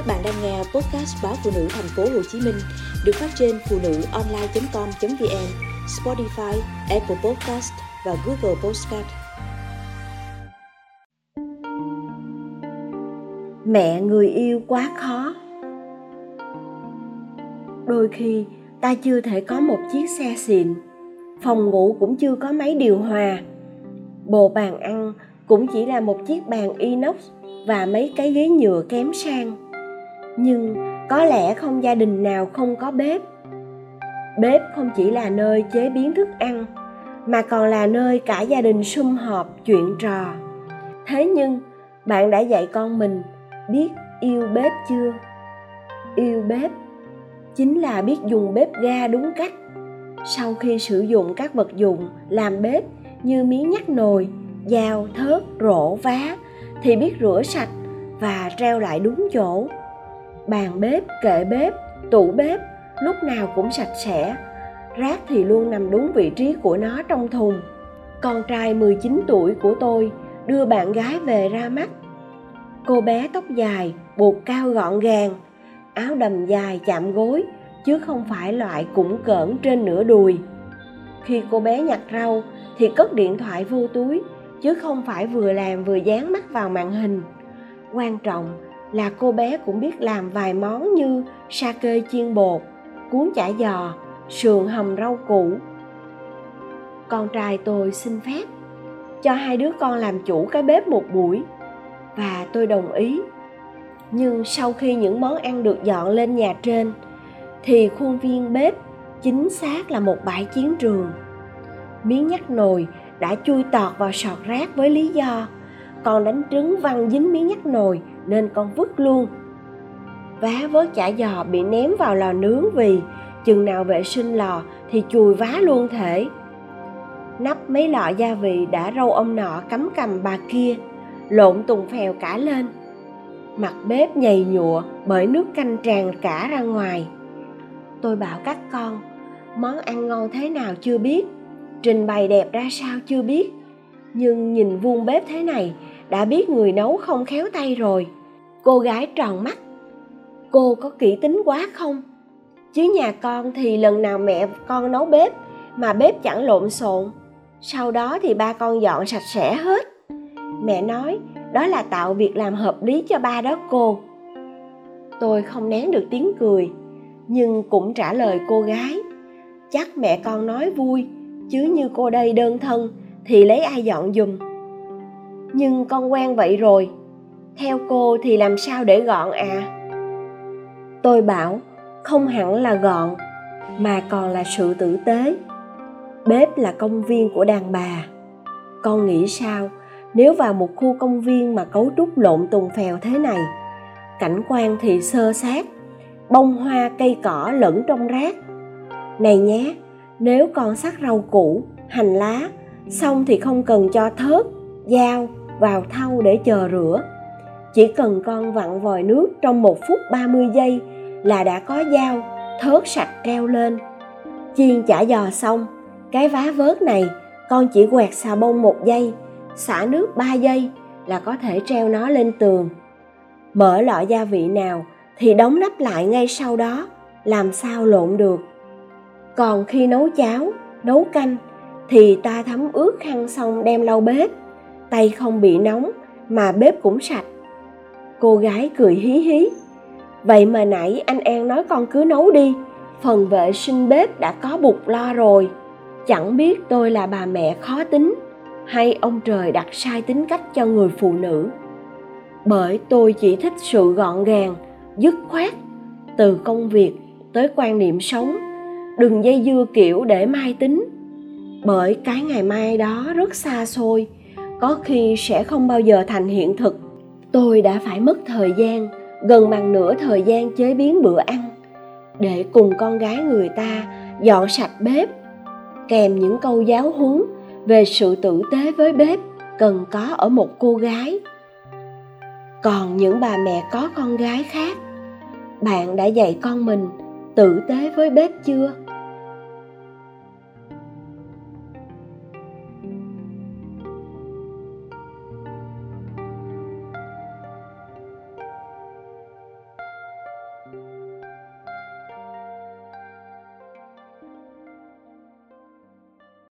Các bạn đang nghe podcast báo phụ nữ thành phố Hồ Chí Minh được phát trên phụ nữ online.com.vn, Spotify, Apple Podcast và Google Podcast. Mẹ người yêu quá khó. Đôi khi ta chưa thể có một chiếc xe xịn, phòng ngủ cũng chưa có máy điều hòa, bộ bàn ăn cũng chỉ là một chiếc bàn inox và mấy cái ghế nhựa kém sang nhưng có lẽ không gia đình nào không có bếp. Bếp không chỉ là nơi chế biến thức ăn, mà còn là nơi cả gia đình sum họp chuyện trò. Thế nhưng, bạn đã dạy con mình biết yêu bếp chưa? Yêu bếp chính là biết dùng bếp ga đúng cách. Sau khi sử dụng các vật dụng làm bếp như miếng nhắc nồi, dao, thớt, rổ, vá thì biết rửa sạch và treo lại đúng chỗ bàn bếp, kệ bếp, tủ bếp, lúc nào cũng sạch sẽ. Rác thì luôn nằm đúng vị trí của nó trong thùng. Con trai 19 tuổi của tôi đưa bạn gái về ra mắt. Cô bé tóc dài, buộc cao gọn gàng, áo đầm dài chạm gối, chứ không phải loại cũng cỡn trên nửa đùi. Khi cô bé nhặt rau thì cất điện thoại vô túi, chứ không phải vừa làm vừa dán mắt vào màn hình. Quan trọng là cô bé cũng biết làm vài món như sa kê chiên bột, cuốn chả giò, sườn hầm rau củ. Con trai tôi xin phép cho hai đứa con làm chủ cái bếp một buổi, và tôi đồng ý. Nhưng sau khi những món ăn được dọn lên nhà trên, thì khuôn viên bếp chính xác là một bãi chiến trường. Miếng nhắc nồi đã chui tọt vào sọt rác với lý do con đánh trứng văng dính miếng nhắc nồi, nên con vứt luôn. Vá vớt chả giò bị ném vào lò nướng vì chừng nào vệ sinh lò thì chùi vá luôn thể. Nắp mấy lọ gia vị đã râu ông nọ cắm cầm bà kia, lộn tùng phèo cả lên. Mặt bếp nhầy nhụa bởi nước canh tràn cả ra ngoài. Tôi bảo các con, món ăn ngon thế nào chưa biết? Trình bày đẹp ra sao chưa biết? Nhưng nhìn vuông bếp thế này đã biết người nấu không khéo tay rồi. Cô gái tròn mắt. Cô có kỹ tính quá không? Chứ nhà con thì lần nào mẹ con nấu bếp mà bếp chẳng lộn xộn. Sau đó thì ba con dọn sạch sẽ hết. Mẹ nói, đó là tạo việc làm hợp lý cho ba đó cô. Tôi không nén được tiếng cười, nhưng cũng trả lời cô gái, chắc mẹ con nói vui, chứ như cô đây đơn thân thì lấy ai dọn giùm? Nhưng con quen vậy rồi. Theo cô thì làm sao để gọn à? Tôi bảo, không hẳn là gọn, mà còn là sự tử tế. Bếp là công viên của đàn bà. Con nghĩ sao, nếu vào một khu công viên mà cấu trúc lộn tùng phèo thế này? Cảnh quan thì sơ sát, bông hoa, cây cỏ lẫn trong rác. Này nhé, nếu con sắc rau củ, hành lá, xong thì không cần cho thớt, dao vào thau để chờ rửa. Chỉ cần con vặn vòi nước trong một phút 30 giây là đã có dao, thớt sạch treo lên. Chiên chả giò xong, cái vá vớt này con chỉ quẹt xà bông một giây, xả nước 3 giây là có thể treo nó lên tường. Mở lọ gia vị nào thì đóng nắp lại ngay sau đó, làm sao lộn được. Còn khi nấu cháo, nấu canh thì ta thấm ướt khăn xong đem lau bếp tay không bị nóng mà bếp cũng sạch. Cô gái cười hí hí. Vậy mà nãy anh an nói con cứ nấu đi, phần vệ sinh bếp đã có bục lo rồi. Chẳng biết tôi là bà mẹ khó tính hay ông trời đặt sai tính cách cho người phụ nữ. Bởi tôi chỉ thích sự gọn gàng, dứt khoát, từ công việc tới quan niệm sống. Đừng dây dưa kiểu để mai tính. Bởi cái ngày mai đó rất xa xôi có khi sẽ không bao giờ thành hiện thực. Tôi đã phải mất thời gian, gần bằng nửa thời gian chế biến bữa ăn, để cùng con gái người ta dọn sạch bếp, kèm những câu giáo huấn về sự tử tế với bếp cần có ở một cô gái. Còn những bà mẹ có con gái khác, bạn đã dạy con mình tử tế với bếp chưa?